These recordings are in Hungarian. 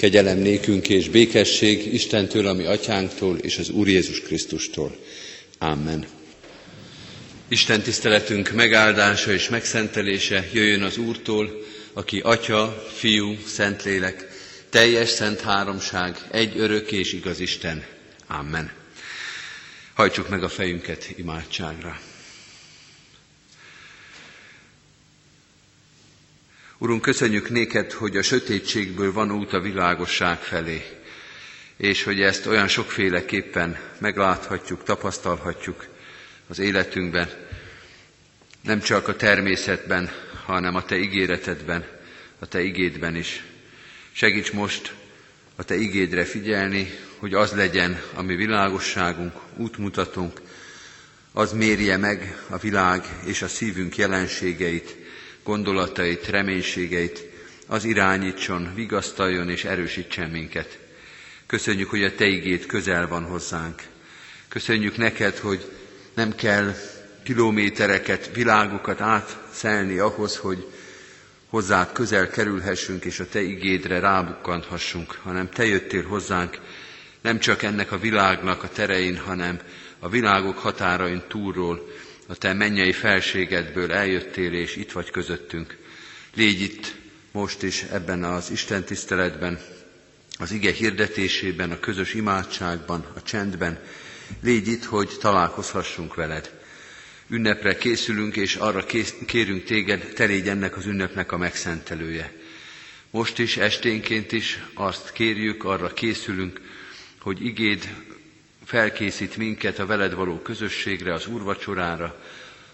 Kegyelem nékünk és békesség Istentől, ami atyánktól és az Úr Jézus Krisztustól. Amen. Isten tiszteletünk megáldása és megszentelése jöjjön az Úrtól, aki Atya, Fiú, Szentlélek, teljes szent háromság, egy örök és igaz Isten. Amen. Hajtsuk meg a fejünket imádságra. Urunk, köszönjük néked, hogy a sötétségből van út a világosság felé, és hogy ezt olyan sokféleképpen megláthatjuk, tapasztalhatjuk az életünkben, nem csak a természetben, hanem a Te ígéretedben, a Te igédben is. Segíts most a Te igédre figyelni, hogy az legyen a mi világosságunk, útmutatónk, az mérje meg a világ és a szívünk jelenségeit, gondolatait, reménységeit, az irányítson, vigasztaljon és erősítsen minket. Köszönjük, hogy a Te igét közel van hozzánk. Köszönjük neked, hogy nem kell kilométereket, világokat átszelni ahhoz, hogy hozzád közel kerülhessünk, és a Te igédre rábukkanhassunk, hanem Te jöttél hozzánk, nem csak ennek a világnak a terein, hanem a világok határain túlról, a Te mennyei felségedből eljöttél, és itt vagy közöttünk. Légy itt most is ebben az Isten tiszteletben, az ige hirdetésében, a közös imádságban, a csendben. Légy itt, hogy találkozhassunk veled. Ünnepre készülünk, és arra kérünk téged, te légy ennek az ünnepnek a megszentelője. Most is, esténként is azt kérjük, arra készülünk, hogy igéd felkészít minket a veled való közösségre, az úrvacsorára,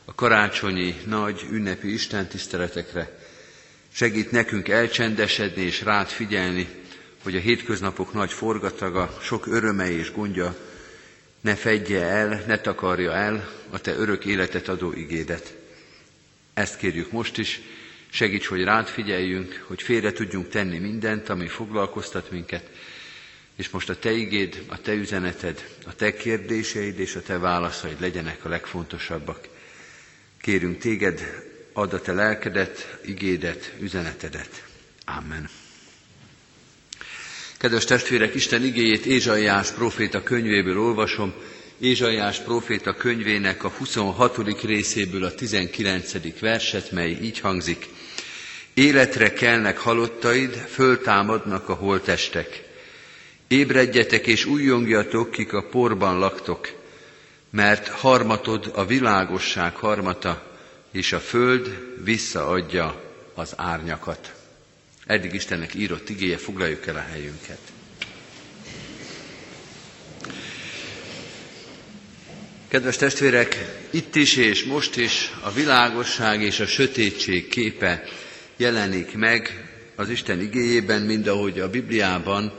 a karácsonyi nagy ünnepi istentiszteletekre. Segít nekünk elcsendesedni és rád figyelni, hogy a hétköznapok nagy forgataga, sok öröme és gondja ne fedje el, ne takarja el a te örök életet adó igédet. Ezt kérjük most is, segíts, hogy rád figyeljünk, hogy félre tudjunk tenni mindent, ami foglalkoztat minket, és most a Te igéd, a Te üzeneted, a Te kérdéseid és a Te válaszaid legyenek a legfontosabbak. Kérünk Téged, add a Te lelkedet, igédet, üzenetedet. Amen. Kedves testvérek, Isten igéjét Ézsaiás proféta könyvéből olvasom, Ézsaiás proféta könyvének a 26. részéből a 19. verset, mely így hangzik. Életre kelnek halottaid, föltámadnak a holtestek. Ébredjetek és újjongjatok, kik a porban laktok, mert harmatod a világosság harmata, és a föld visszaadja az árnyakat. Eddig Istennek írott igéje, foglaljuk el a helyünket. Kedves testvérek, itt is és most is a világosság és a sötétség képe jelenik meg az Isten igéjében, mind ahogy a Bibliában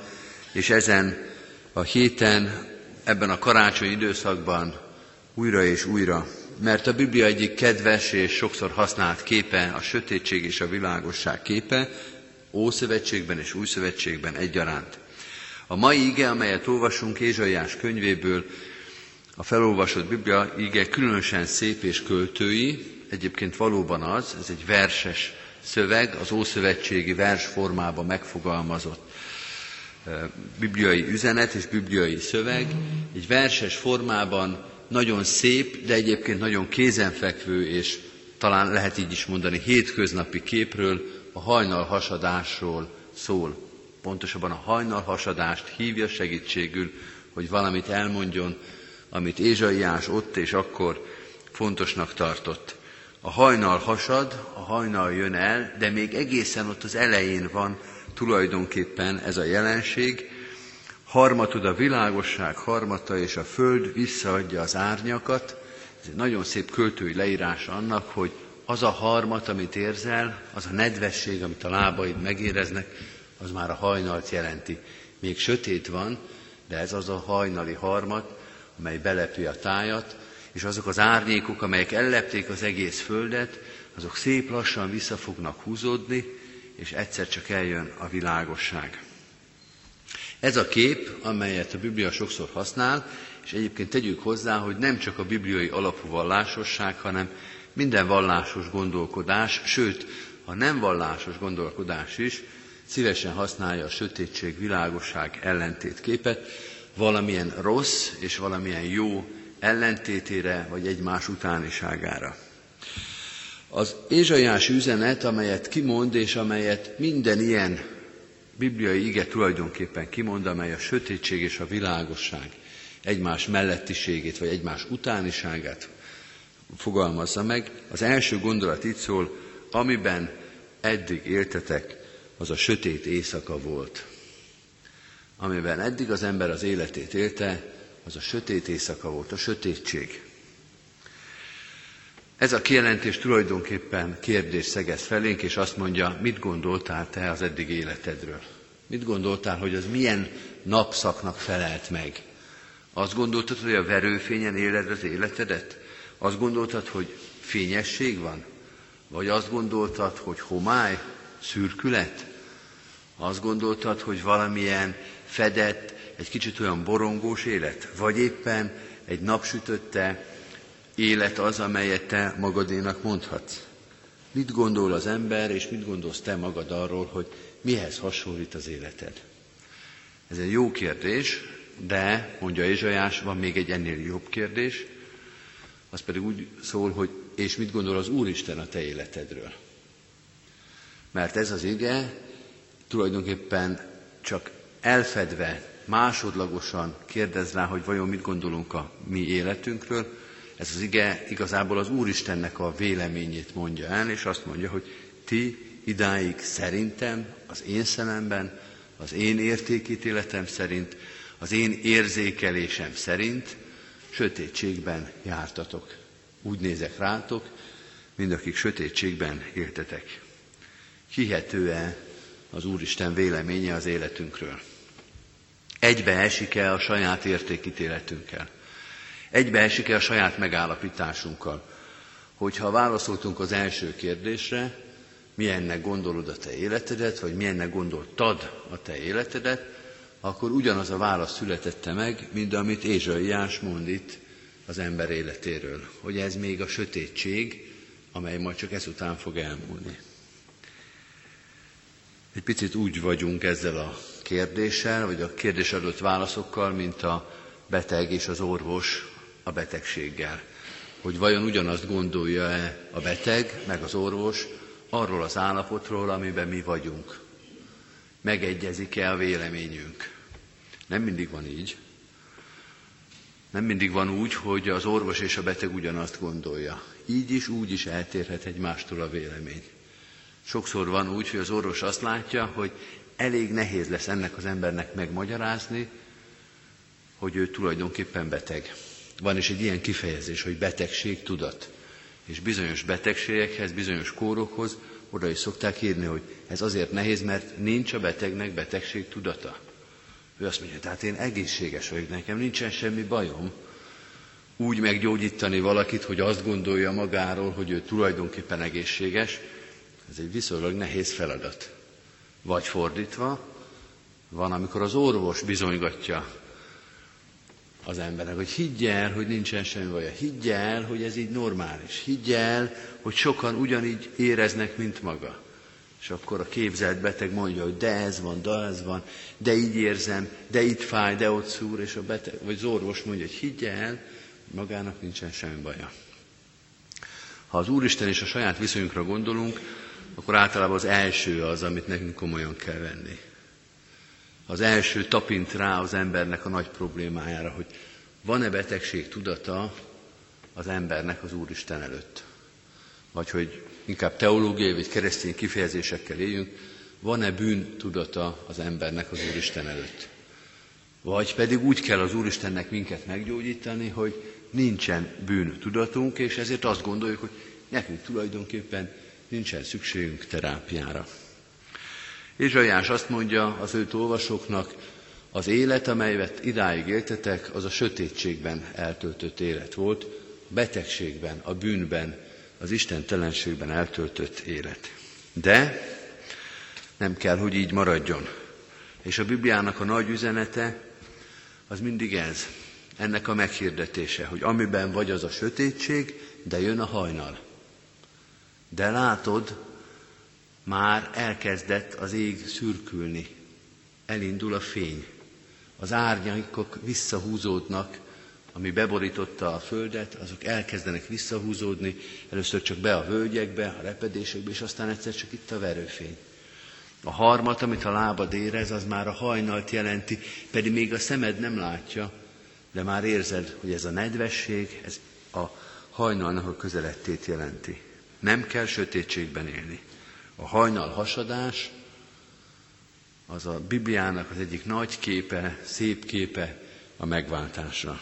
és ezen a héten, ebben a karácsonyi időszakban újra és újra. Mert a Biblia egyik kedves és sokszor használt képe a sötétség és a világosság képe, Ószövetségben és Újszövetségben egyaránt. A mai ige, amelyet olvasunk Ézsaiás könyvéből, a felolvasott Biblia ige különösen szép és költői, egyébként valóban az, ez egy verses szöveg, az ószövetségi vers formában megfogalmazott bibliai üzenet és bibliai szöveg, egy verses formában nagyon szép, de egyébként nagyon kézenfekvő és talán lehet így is mondani hétköznapi képről, a hajnal hasadásról szól. Pontosabban a hajnal hasadást hívja segítségül, hogy valamit elmondjon, amit Ézsaiás ott és akkor fontosnak tartott. A hajnal hasad, a hajnal jön el, de még egészen ott az elején van tulajdonképpen ez a jelenség. Harmatod a világosság harmata, és a föld visszaadja az árnyakat. Ez egy nagyon szép költői leírás annak, hogy az a harmat, amit érzel, az a nedvesség, amit a lábaid megéreznek, az már a hajnalt jelenti. Még sötét van, de ez az a hajnali harmat, amely belepi a tájat, és azok az árnyékok, amelyek ellepték az egész földet, azok szép lassan vissza fognak húzódni, és egyszer csak eljön a világosság. Ez a kép, amelyet a Biblia sokszor használ, és egyébként tegyük hozzá, hogy nem csak a bibliai alapú vallásosság, hanem minden vallásos gondolkodás, sőt, a nem vallásos gondolkodás is szívesen használja a sötétség, világosság ellentét képet, valamilyen rossz és valamilyen jó ellentétére, vagy egymás utániságára. Az Ézsaiás üzenet, amelyet kimond, és amelyet minden ilyen bibliai ige tulajdonképpen kimond, amely a sötétség és a világosság egymás mellettiségét, vagy egymás utániságát fogalmazza meg. Az első gondolat itt szól, amiben eddig éltetek, az a sötét éjszaka volt. Amiben eddig az ember az életét élte, az a sötét éjszaka volt, a sötétség. Ez a kijelentés tulajdonképpen kérdés szegez felénk, és azt mondja, mit gondoltál te az eddig életedről? Mit gondoltál, hogy az milyen napszaknak felelt meg? Azt gondoltad, hogy a verőfényen éled az életedet? Azt gondoltad, hogy fényesség van? Vagy azt gondoltad, hogy homály, szürkület? Azt gondoltad, hogy valamilyen fedett, egy kicsit olyan borongós élet? Vagy éppen egy napsütötte élet az, amelyet te magadénak mondhatsz? Mit gondol az ember, és mit gondolsz te magad arról, hogy mihez hasonlít az életed? Ez egy jó kérdés, de, mondja Ézsajás, van még egy ennél jobb kérdés, az pedig úgy szól, hogy és mit gondol az Úristen a te életedről. Mert ez az ige tulajdonképpen csak elfedve, másodlagosan kérdez rá, hogy vajon mit gondolunk a mi életünkről, ez az ige igazából az Úristennek a véleményét mondja el, és azt mondja, hogy ti idáig szerintem, az én szememben, az én értékítéletem szerint, az én érzékelésem szerint sötétségben jártatok. Úgy nézek rátok, mind akik sötétségben éltetek. Hihető-e az Úristen véleménye az életünkről? Egybe esik-e a saját értékítéletünkkel? Egybe esik-e a saját megállapításunkkal? Hogyha válaszoltunk az első kérdésre, milyennek gondolod a te életedet, vagy milyennek gondoltad a te életedet, akkor ugyanaz a válasz születette meg, mint amit Ézsaiás mond itt az ember életéről, hogy ez még a sötétség, amely majd csak ezután fog elmúlni. Egy picit úgy vagyunk ezzel a kérdéssel, vagy a kérdés adott válaszokkal, mint a beteg és az orvos a betegséggel. Hogy vajon ugyanazt gondolja-e a beteg, meg az orvos arról az állapotról, amiben mi vagyunk. Megegyezik-e a véleményünk? Nem mindig van így. Nem mindig van úgy, hogy az orvos és a beteg ugyanazt gondolja. Így is, úgy is eltérhet egymástól a vélemény. Sokszor van úgy, hogy az orvos azt látja, hogy elég nehéz lesz ennek az embernek megmagyarázni, hogy ő tulajdonképpen beteg. Van is egy ilyen kifejezés, hogy betegség tudat. És bizonyos betegségekhez, bizonyos kórokhoz oda is szokták írni, hogy ez azért nehéz, mert nincs a betegnek betegség tudata. Ő azt mondja, tehát én egészséges vagyok, nekem nincsen semmi bajom. Úgy meggyógyítani valakit, hogy azt gondolja magáról, hogy ő tulajdonképpen egészséges, ez egy viszonylag nehéz feladat. Vagy fordítva, van, amikor az orvos bizonygatja az embernek, hogy higgy el, hogy nincsen semmi baja. Higgy el, hogy ez így normális. Higgy el, hogy sokan ugyanígy éreznek, mint maga. És akkor a képzelt beteg mondja, hogy de ez van, de ez van, de így érzem, de itt fáj, de ott szúr, és a beteg, vagy az orvos mondja, hogy higgye el, magának nincsen semmi baja. Ha az Úristen és a saját viszonyunkra gondolunk, akkor általában az első az, amit nekünk komolyan kell venni. Az első tapint rá az embernek a nagy problémájára, hogy van-e betegség tudata az embernek az Úristen előtt. Vagy hogy inkább teológiai vagy keresztény kifejezésekkel éljünk, van-e bűn tudata az embernek az Úristen előtt. Vagy pedig úgy kell az Úristennek minket meggyógyítani, hogy nincsen bűn tudatunk, és ezért azt gondoljuk, hogy nekünk tulajdonképpen nincsen szükségünk terápiára. Ézsaiás azt mondja az őt olvasóknak, az élet, amelyet idáig éltetek, az a sötétségben eltöltött élet volt, betegségben, a bűnben, az istentelenségben eltöltött élet. De nem kell, hogy így maradjon. És a Bibliának a nagy üzenete az mindig ez, ennek a meghirdetése, hogy amiben vagy az a sötétség, de jön a hajnal. De látod, már elkezdett az ég szürkülni, elindul a fény. Az árnyékok visszahúzódnak, ami beborította a földet, azok elkezdenek visszahúzódni, először csak be a völgyekbe, a repedésekbe, és aztán egyszer csak itt a verőfény. A harmat, amit a lábad érez, az már a hajnalt jelenti, pedig még a szemed nem látja, de már érzed, hogy ez a nedvesség, ez a hajnalnak a közelettét jelenti. Nem kell sötétségben élni. A hajnal hasadás az a Bibliának az egyik nagy képe, szép képe a megváltásra.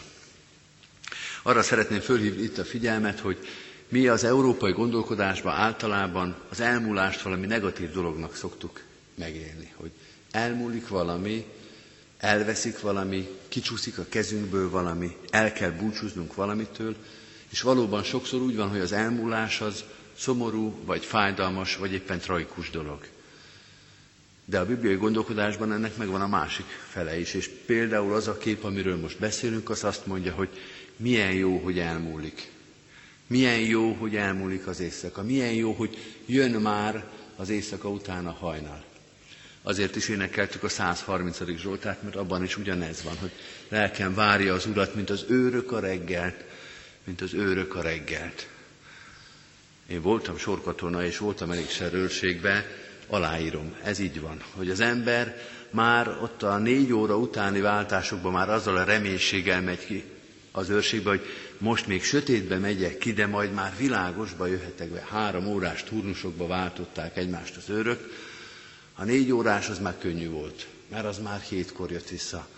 Arra szeretném fölhívni itt a figyelmet, hogy mi az európai gondolkodásban általában az elmúlást valami negatív dolognak szoktuk megélni, hogy elmúlik valami, elveszik valami, kicsúszik a kezünkből valami, el kell búcsúznunk valamitől, és valóban sokszor úgy van, hogy az elmúlás az szomorú, vagy fájdalmas, vagy éppen traikus dolog. De a bibliai gondolkodásban ennek megvan a másik fele is, és például az a kép, amiről most beszélünk, az azt mondja, hogy milyen jó, hogy elmúlik. Milyen jó, hogy elmúlik az éjszaka. Milyen jó, hogy jön már az éjszaka után a hajnal. Azért is énekeltük a 130. Zsoltát, mert abban is ugyanez van, hogy lelkem várja az Urat, mint az őrök a reggelt, mint az őrök a reggelt. Én voltam sorkatona, és voltam elég serőrségbe, aláírom, ez így van, hogy az ember már ott a négy óra utáni váltásokban már azzal a reménységgel megy ki az őrségbe, hogy most még sötétbe megyek ki, de majd már világosba jöhetek be. Három órás turnusokba váltották egymást az őrök, a négy órás az már könnyű volt, mert az már hétkor jött vissza.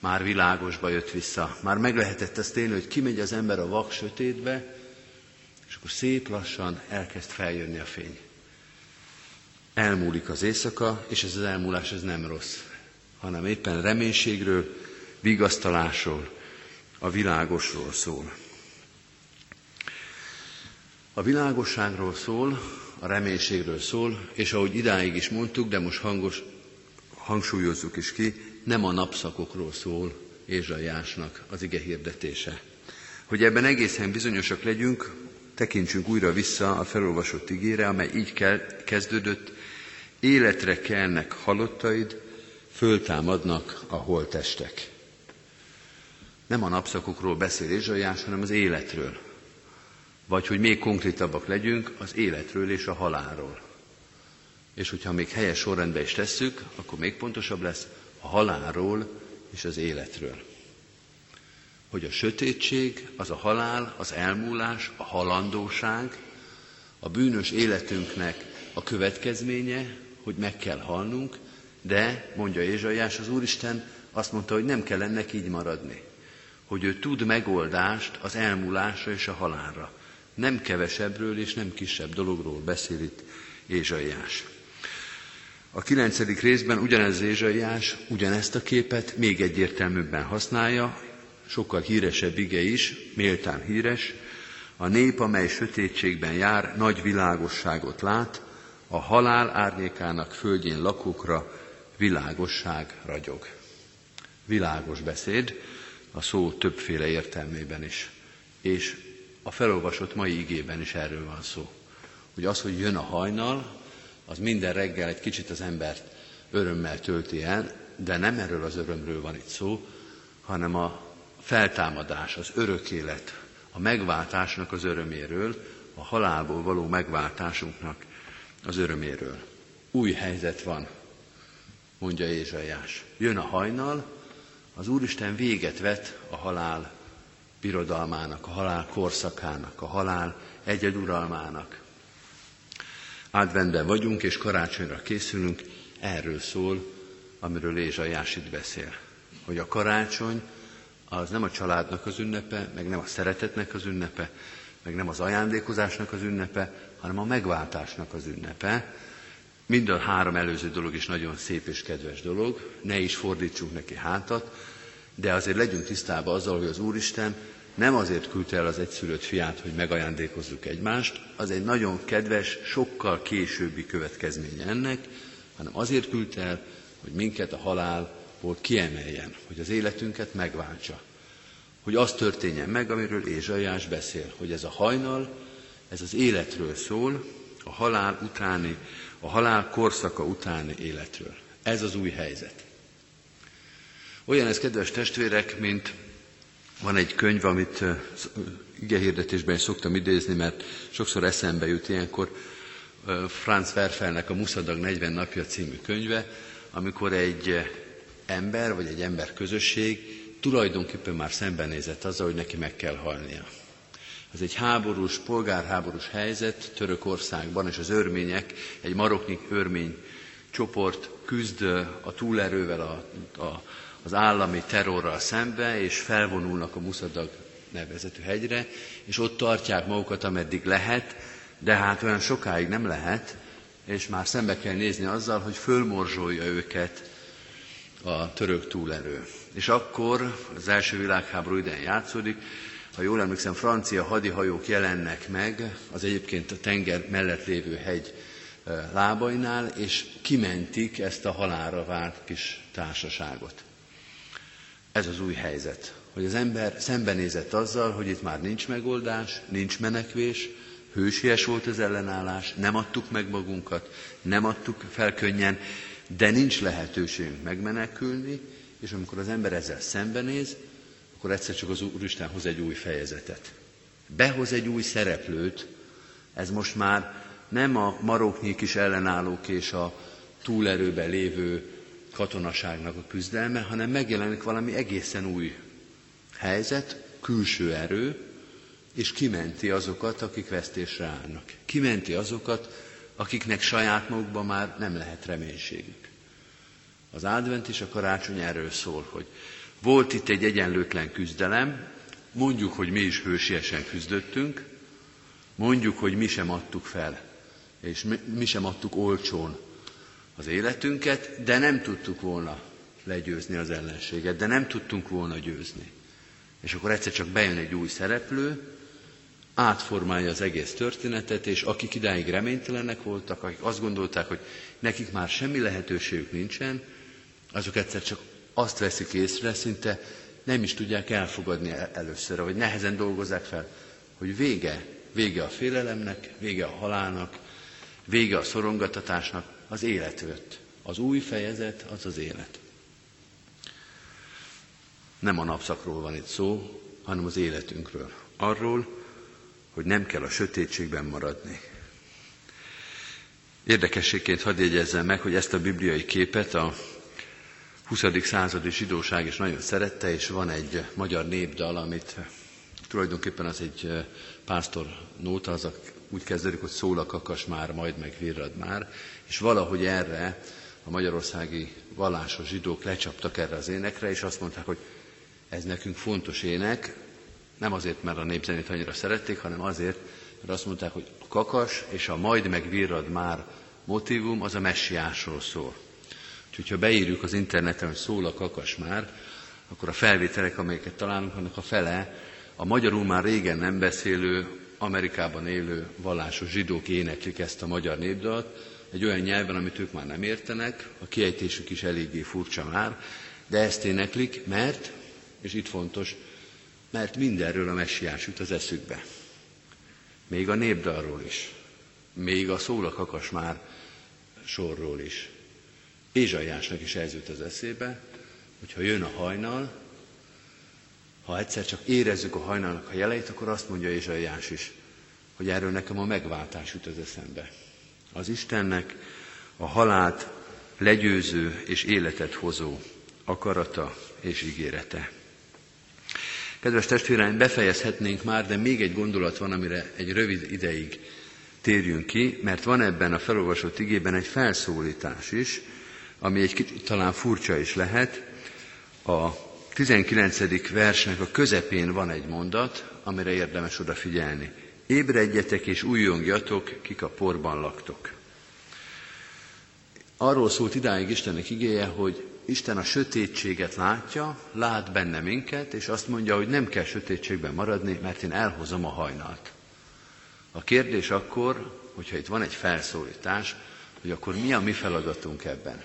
Már világosba jött vissza. Már meg lehetett ezt élni, hogy kimegy az ember a vak sötétbe, akkor szép lassan elkezd feljönni a fény. Elmúlik az éjszaka, és ez az elmúlás ez nem rossz, hanem éppen reménységről, vigasztalásról, a világosról szól. A világosságról szól, a reménységről szól, és ahogy idáig is mondtuk, de most hangos, hangsúlyozzuk is ki, nem a napszakokról szól Ézsaiásnak az ige hirdetése. Hogy ebben egészen bizonyosak legyünk, tekintsünk újra vissza a felolvasott igére, amely így kezdődött, életre kelnek halottaid, föltámadnak a holtestek. Nem a napszakokról beszél Ézsaiás, hanem az életről, vagy hogy még konkrétabbak legyünk, az életről és a halálról. És hogyha még helyes sorrendbe is tesszük, akkor még pontosabb lesz a halálról és az életről. Hogy a sötétség, az a halál, az elmúlás, a halandóság, a bűnös életünknek a következménye, hogy meg kell halnunk, de, mondja Ézsaiás, az Úristen azt mondta, hogy nem kell ennek így maradni. Hogy ő tud megoldást az elmúlásra és a halálra. Nem kevesebbről és nem kisebb dologról beszél itt Ézsaiás. A kilencedik részben ugyanez Ézsaiás ugyanezt a képet még egyértelműbben használja, sokkal híresebb ige is, méltán híres, a nép, amely sötétségben jár, nagy világosságot lát, a halál árnyékának földjén lakókra világosság ragyog. Világos beszéd, a szó többféle értelmében is. És a felolvasott mai igében is erről van szó. Hogy az, hogy jön a hajnal, az minden reggel egy kicsit az embert örömmel tölti el, de nem erről az örömről van itt szó, hanem a feltámadás, az örök élet, a megváltásnak az öröméről, a halálból való megváltásunknak az öröméről. Új helyzet van, mondja Ézsaiás. Jön a hajnal, az Úristen véget vet a halál birodalmának, a halál korszakának, a halál egyeduralmának. Adventben vagyunk, és karácsonyra készülünk, erről szól, amiről Ézsaiás itt beszél. Hogy a karácsony az nem a családnak az ünnepe, meg nem a szeretetnek az ünnepe, meg nem az ajándékozásnak az ünnepe, hanem a megváltásnak az ünnepe. Mind a három előző dolog is nagyon szép és kedves dolog, ne is fordítsunk neki hátat, de azért legyünk tisztában azzal, hogy az Úristen nem azért küldte el az egyszülött fiát, hogy megajándékozzuk egymást, az egy nagyon kedves, sokkal későbbi következménye ennek, hanem azért küldte el, hogy minket a halálból kiemeljen, hogy az életünket megváltsa. Hogy az történjen meg, amiről Ézsaiás beszél, hogy ez a hajnal, ez az életről szól, a halál utáni, a halál korszaka utáni életről. Ez az új helyzet. Olyan ez, kedves testvérek, mint van egy könyv, amit ige hirdetésben is szoktam idézni, mert sokszor eszembe jut ilyenkor, Franz Werfelnek a Muszadag 40 napja című könyve, amikor egy ember, vagy egy ember közösség tulajdonképpen már szembenézett azzal, hogy neki meg kell halnia. Ez egy háborús, polgárháborús helyzet Törökországban, és az örmények, egy maroknyi örmény csoport küzd a túlerővel, a, a, az állami terrorral szembe, és felvonulnak a Muszadag nevezetű hegyre, és ott tartják magukat, ameddig lehet, de hát olyan sokáig nem lehet, és már szembe kell nézni azzal, hogy fölmorzsolja őket a török túlerő. És akkor az első világháború idején játszódik, ha jól emlékszem, francia hadihajók jelennek meg az egyébként a tenger mellett lévő hegy lábainál, és kimentik ezt a halára várt kis társaságot. Ez az új helyzet, hogy az ember szembenézett azzal, hogy itt már nincs megoldás, nincs menekvés, hősies volt az ellenállás, nem adtuk meg magunkat, nem adtuk fel könnyen, de nincs lehetőségünk megmenekülni, és amikor az ember ezzel szembenéz, akkor egyszer csak az Úristen hoz egy új fejezetet. Behoz egy új szereplőt, ez most már nem a maróknyi kis ellenállók és a túlerőben lévő katonaságnak a küzdelme, hanem megjelenik valami egészen új helyzet, külső erő, és kimenti azokat, akik vesztésre állnak. Kimenti azokat, akiknek saját magukban már nem lehet reménységük. Az advent és a karácsony erről szól, hogy volt itt egy egyenlőtlen küzdelem, mondjuk, hogy mi is hősiesen küzdöttünk, mondjuk, hogy mi sem adtuk fel, és mi, sem adtuk olcsón az életünket, de nem tudtuk volna legyőzni az ellenséget, de nem tudtunk volna győzni. És akkor egyszer csak bejön egy új szereplő, átformálja az egész történetet, és akik idáig reménytelenek voltak, akik azt gondolták, hogy nekik már semmi lehetőségük nincsen, azok egyszer csak azt veszik észre, szinte nem is tudják elfogadni először, vagy nehezen dolgozzák fel, hogy vége, vége a félelemnek, vége a halálnak, vége a szorongatatásnak, az élet jött. Az új fejezet az az élet. Nem a napszakról van itt szó, hanem az életünkről. Arról, hogy nem kell a sötétségben maradni. Érdekességként hadd jegyezzem meg, hogy ezt a bibliai képet a 20. századi zsidóság is nagyon szerette, és van egy magyar népdal, amit tulajdonképpen az egy pásztor nóta, az úgy kezdődik, hogy szól a kakas már, majd meg virrad már, és valahogy erre a magyarországi vallásos zsidók lecsaptak erre az énekre, és azt mondták, hogy ez nekünk fontos ének, nem azért, mert a népzenét annyira szerették, hanem azért, mert azt mondták, hogy a kakas és a majd meg virrad már motivum az a messiásról szól. Úgyhogy ha beírjuk az interneten, hogy szól a kakas már, akkor a felvételek, amelyeket találunk, annak a fele a magyarul már régen nem beszélő, Amerikában élő vallásos zsidók éneklik ezt a magyar népdalt, egy olyan nyelven, amit ők már nem értenek, a kiejtésük is eléggé furcsa már, de ezt éneklik, mert, és itt fontos, mert mindenről a messiás jut az eszükbe. Még a népdalról is, még a szólakakas már sorról is. Ézsaiásnak is ez jut az eszébe, hogyha jön a hajnal, ha egyszer csak érezzük a hajnalnak a jeleit, akkor azt mondja Ézsaiás is, hogy erről nekem a megváltás jut az eszembe. Az Istennek a halált legyőző és életet hozó akarata és ígérete. Kedves testvéreim, befejezhetnénk már, de még egy gondolat van, amire egy rövid ideig térjünk ki, mert van ebben a felolvasott igében egy felszólítás is, ami egy kicsit talán furcsa is lehet. A 19. versnek a közepén van egy mondat, amire érdemes odafigyelni. Ébredjetek és újjongjatok, kik a porban laktok. Arról szólt idáig Istennek igéje, hogy Isten a sötétséget látja, lát benne minket, és azt mondja, hogy nem kell sötétségben maradni, mert én elhozom a hajnalt. A kérdés akkor, hogyha itt van egy felszólítás, hogy akkor mi a mi feladatunk ebben.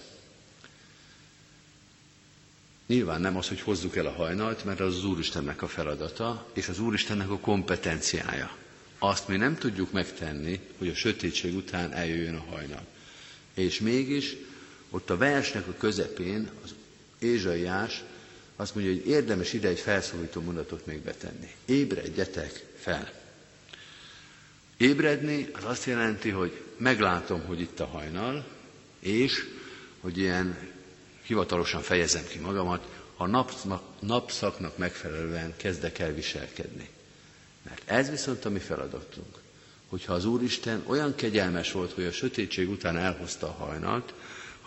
Nyilván nem az, hogy hozzuk el a hajnalt, mert az az Úristennek a feladata, és az Úristennek a kompetenciája. Azt mi nem tudjuk megtenni, hogy a sötétség után eljöjjön a hajnal. És mégis ott a versnek a közepén az Ézsaiás azt mondja, hogy érdemes ide egy felszólító mondatot még betenni. Ébredjetek fel! Ébredni az azt jelenti, hogy meglátom, hogy itt a hajnal, és hogy ilyen hivatalosan fejezem ki magamat, a napszak, napszaknak megfelelően kezdek el viselkedni. Mert ez viszont a mi feladatunk. Hogyha az Úristen olyan kegyelmes volt, hogy a sötétség után elhozta a hajnalt,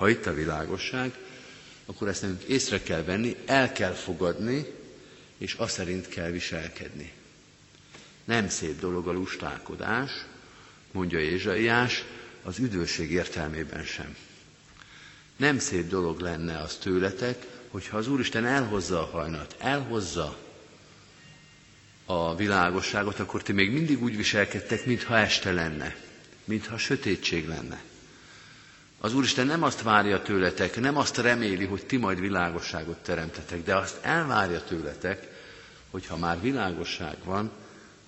ha itt a világosság, akkor ezt nekünk észre kell venni, el kell fogadni, és azt szerint kell viselkedni. Nem szép dolog a lustálkodás, mondja Ézsaiás, az üdvösség értelmében sem. Nem szép dolog lenne az tőletek, hogyha az Úristen elhozza a hajnat, elhozza a világosságot, akkor ti még mindig úgy viselkedtek, mintha este lenne, mintha sötétség lenne. Az Úristen nem azt várja tőletek, nem azt reméli, hogy ti majd világosságot teremtetek, de azt elvárja tőletek, hogy ha már világosság van,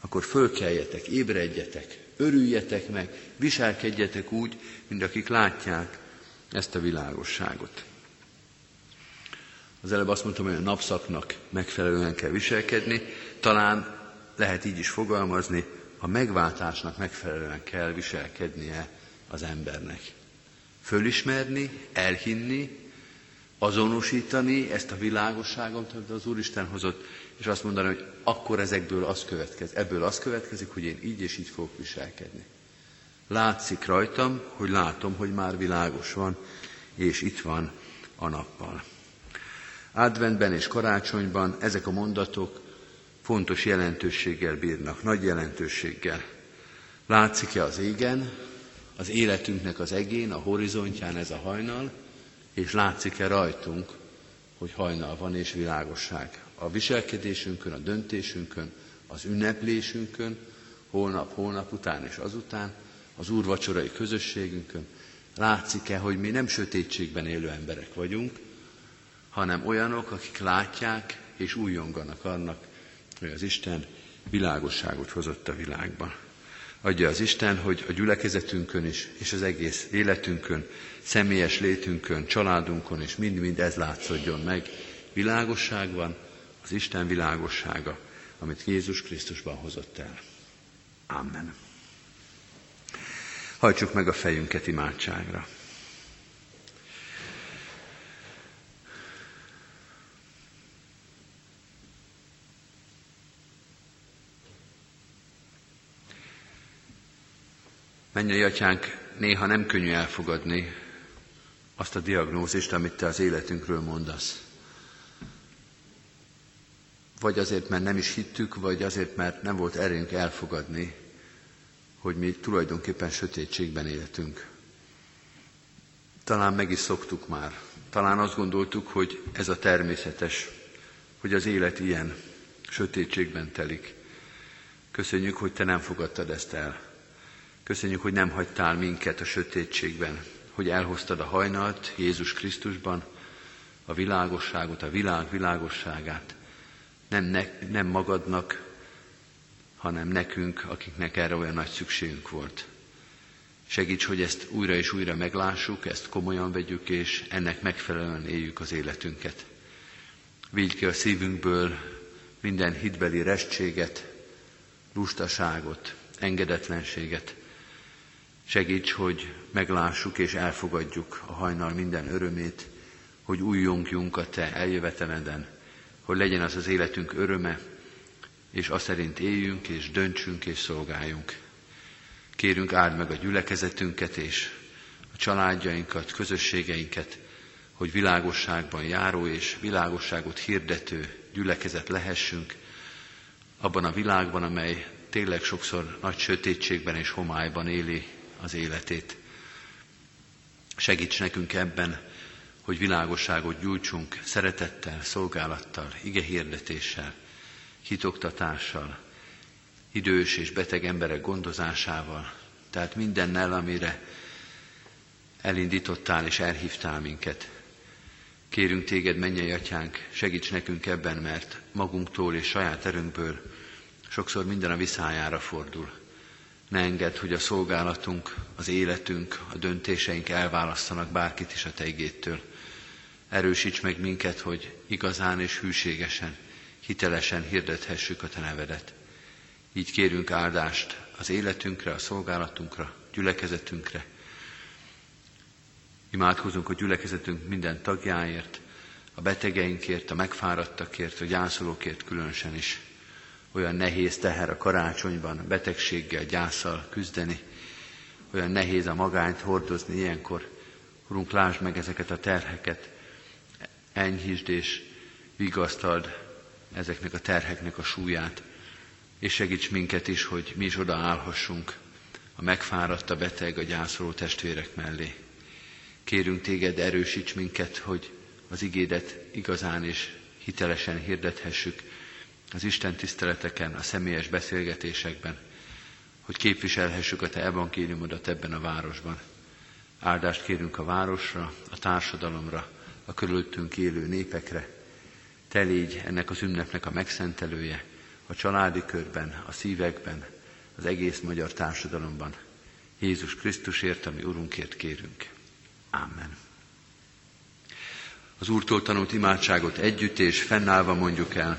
akkor fölkeljetek, ébredjetek, örüljetek meg, viselkedjetek úgy, mint akik látják ezt a világosságot. Az előbb azt mondtam, hogy a napszaknak megfelelően kell viselkedni, talán lehet így is fogalmazni, a megváltásnak megfelelően kell viselkednie az embernek. Fölismerni, elhinni, azonosítani ezt a világosságot, amit az Úristen hozott, és azt mondani, hogy akkor ezekből az következik, ebből az következik, hogy én így és így fogok viselkedni. Látszik rajtam, hogy látom, hogy már világos van, és itt van a nappal. Adventben és karácsonyban ezek a mondatok fontos jelentőséggel bírnak, nagy jelentőséggel. Látszik-e az égen, az életünknek az egén, a horizontján ez a hajnal, és látszik-e rajtunk, hogy hajnal van és világosság. A viselkedésünkön, a döntésünkön, az ünneplésünkön, holnap, holnap után és azután, az úrvacsorai közösségünkön, látszik-e, hogy mi nem sötétségben élő emberek vagyunk, hanem olyanok, akik látják és újonganak annak, hogy az Isten világosságot hozott a világba. Adja az Isten, hogy a gyülekezetünkön is, és az egész életünkön, személyes létünkön, családunkon, és mind-mind ez látszódjon meg. Világosság van, az Isten világossága, amit Jézus Krisztusban hozott el. Amen. Hajtsuk meg a fejünket imádságra. Mennyei atyánk, néha nem könnyű elfogadni azt a diagnózist, amit te az életünkről mondasz. Vagy azért, mert nem is hittük, vagy azért, mert nem volt erőnk elfogadni, hogy mi tulajdonképpen sötétségben éltünk. Talán meg is szoktuk már. Talán azt gondoltuk, hogy ez a természetes, hogy az élet ilyen, sötétségben telik. Köszönjük, hogy te nem fogadtad ezt el. Köszönjük, hogy nem hagytál minket a sötétségben, hogy elhoztad a hajnalt Jézus Krisztusban, a világosságot, a világ világosságát. Nem, ne, nem magadnak, hanem nekünk, akiknek erre olyan nagy szükségünk volt. Segíts, hogy ezt újra és újra meglássuk, ezt komolyan vegyük, és ennek megfelelően éljük az életünket. Vigy ki a szívünkből minden hitbeli restséget, lustaságot, engedetlenséget, Segíts, hogy meglássuk és elfogadjuk a hajnal minden örömét, hogy újjongjunk a Te eljöveteleden, hogy legyen az az életünk öröme, és azt szerint éljünk, és döntsünk, és szolgáljunk. Kérünk áld meg a gyülekezetünket, és a családjainkat, közösségeinket, hogy világosságban járó és világosságot hirdető gyülekezet lehessünk, abban a világban, amely tényleg sokszor nagy sötétségben és homályban éli az életét. Segíts nekünk ebben, hogy világosságot gyújtsunk szeretettel, szolgálattal, igehirdetéssel, hitoktatással, idős és beteg emberek gondozásával, tehát mindennel, amire elindítottál és elhívtál minket. Kérünk téged, mennyei atyánk, segíts nekünk ebben, mert magunktól és saját erőnkből sokszor minden a viszájára fordul. Ne engedd, hogy a szolgálatunk, az életünk, a döntéseink elválasztanak bárkit is a Te igétől. Erősíts meg minket, hogy igazán és hűségesen, hitelesen hirdethessük a Te nevedet. Így kérünk áldást az életünkre, a szolgálatunkra, gyülekezetünkre. Imádkozunk a gyülekezetünk minden tagjáért, a betegeinkért, a megfáradtakért, a gyászolókért különösen is. Olyan nehéz teher a karácsonyban, betegséggel, gyászsal küzdeni, olyan nehéz a magányt hordozni ilyenkor. Urunk, lásd meg ezeket a terheket, enyhítsd és vigasztald ezeknek a terheknek a súlyát, és segíts minket is, hogy mi is odaállhassunk a megfáradt, a beteg, a gyászoló testvérek mellé. Kérünk téged, erősíts minket, hogy az igédet igazán és hitelesen hirdethessük az Isten tiszteleteken, a személyes beszélgetésekben, hogy képviselhessük a Te evangéliumodat ebben a városban. Áldást kérünk a városra, a társadalomra, a körülöttünk élő népekre. Te légy ennek az ünnepnek a megszentelője, a családi körben, a szívekben, az egész magyar társadalomban. Jézus Krisztusért, ami Urunkért kérünk. Amen. Az Úrtól tanult imádságot együtt és fennállva mondjuk el.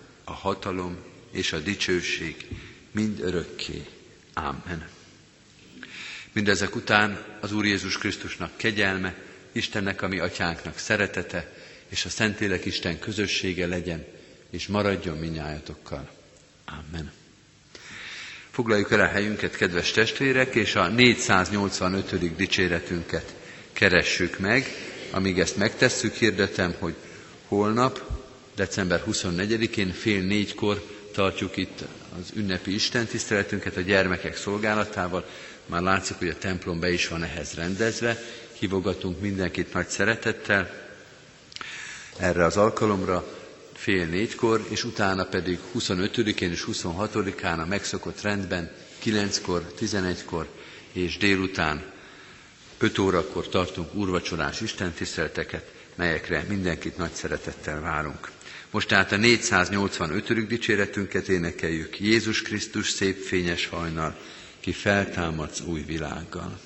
a hatalom és a dicsőség mind örökké. Amen. Mindezek után az Úr Jézus Krisztusnak kegyelme, Istennek, ami atyánknak szeretete, és a Szentlélek Isten közössége legyen, és maradjon minnyájatokkal. Amen. Foglaljuk el a helyünket, kedves testvérek, és a 485. dicséretünket keressük meg. Amíg ezt megtesszük, hirdetem, hogy holnap, december 24-én fél négykor tartjuk itt az ünnepi istentiszteletünket a gyermekek szolgálatával. Már látszik, hogy a templom be is van ehhez rendezve. Hívogatunk mindenkit nagy szeretettel erre az alkalomra fél négykor, és utána pedig 25-én és 26-án a megszokott rendben 9-kor, 11-kor és délután 5 órakor tartunk úrvacsorás istentiszteleteket, melyekre mindenkit nagy szeretettel várunk. Most tehát a 485. dicséretünket énekeljük. Jézus Krisztus szép fényes hajnal, ki feltámadsz új világgal.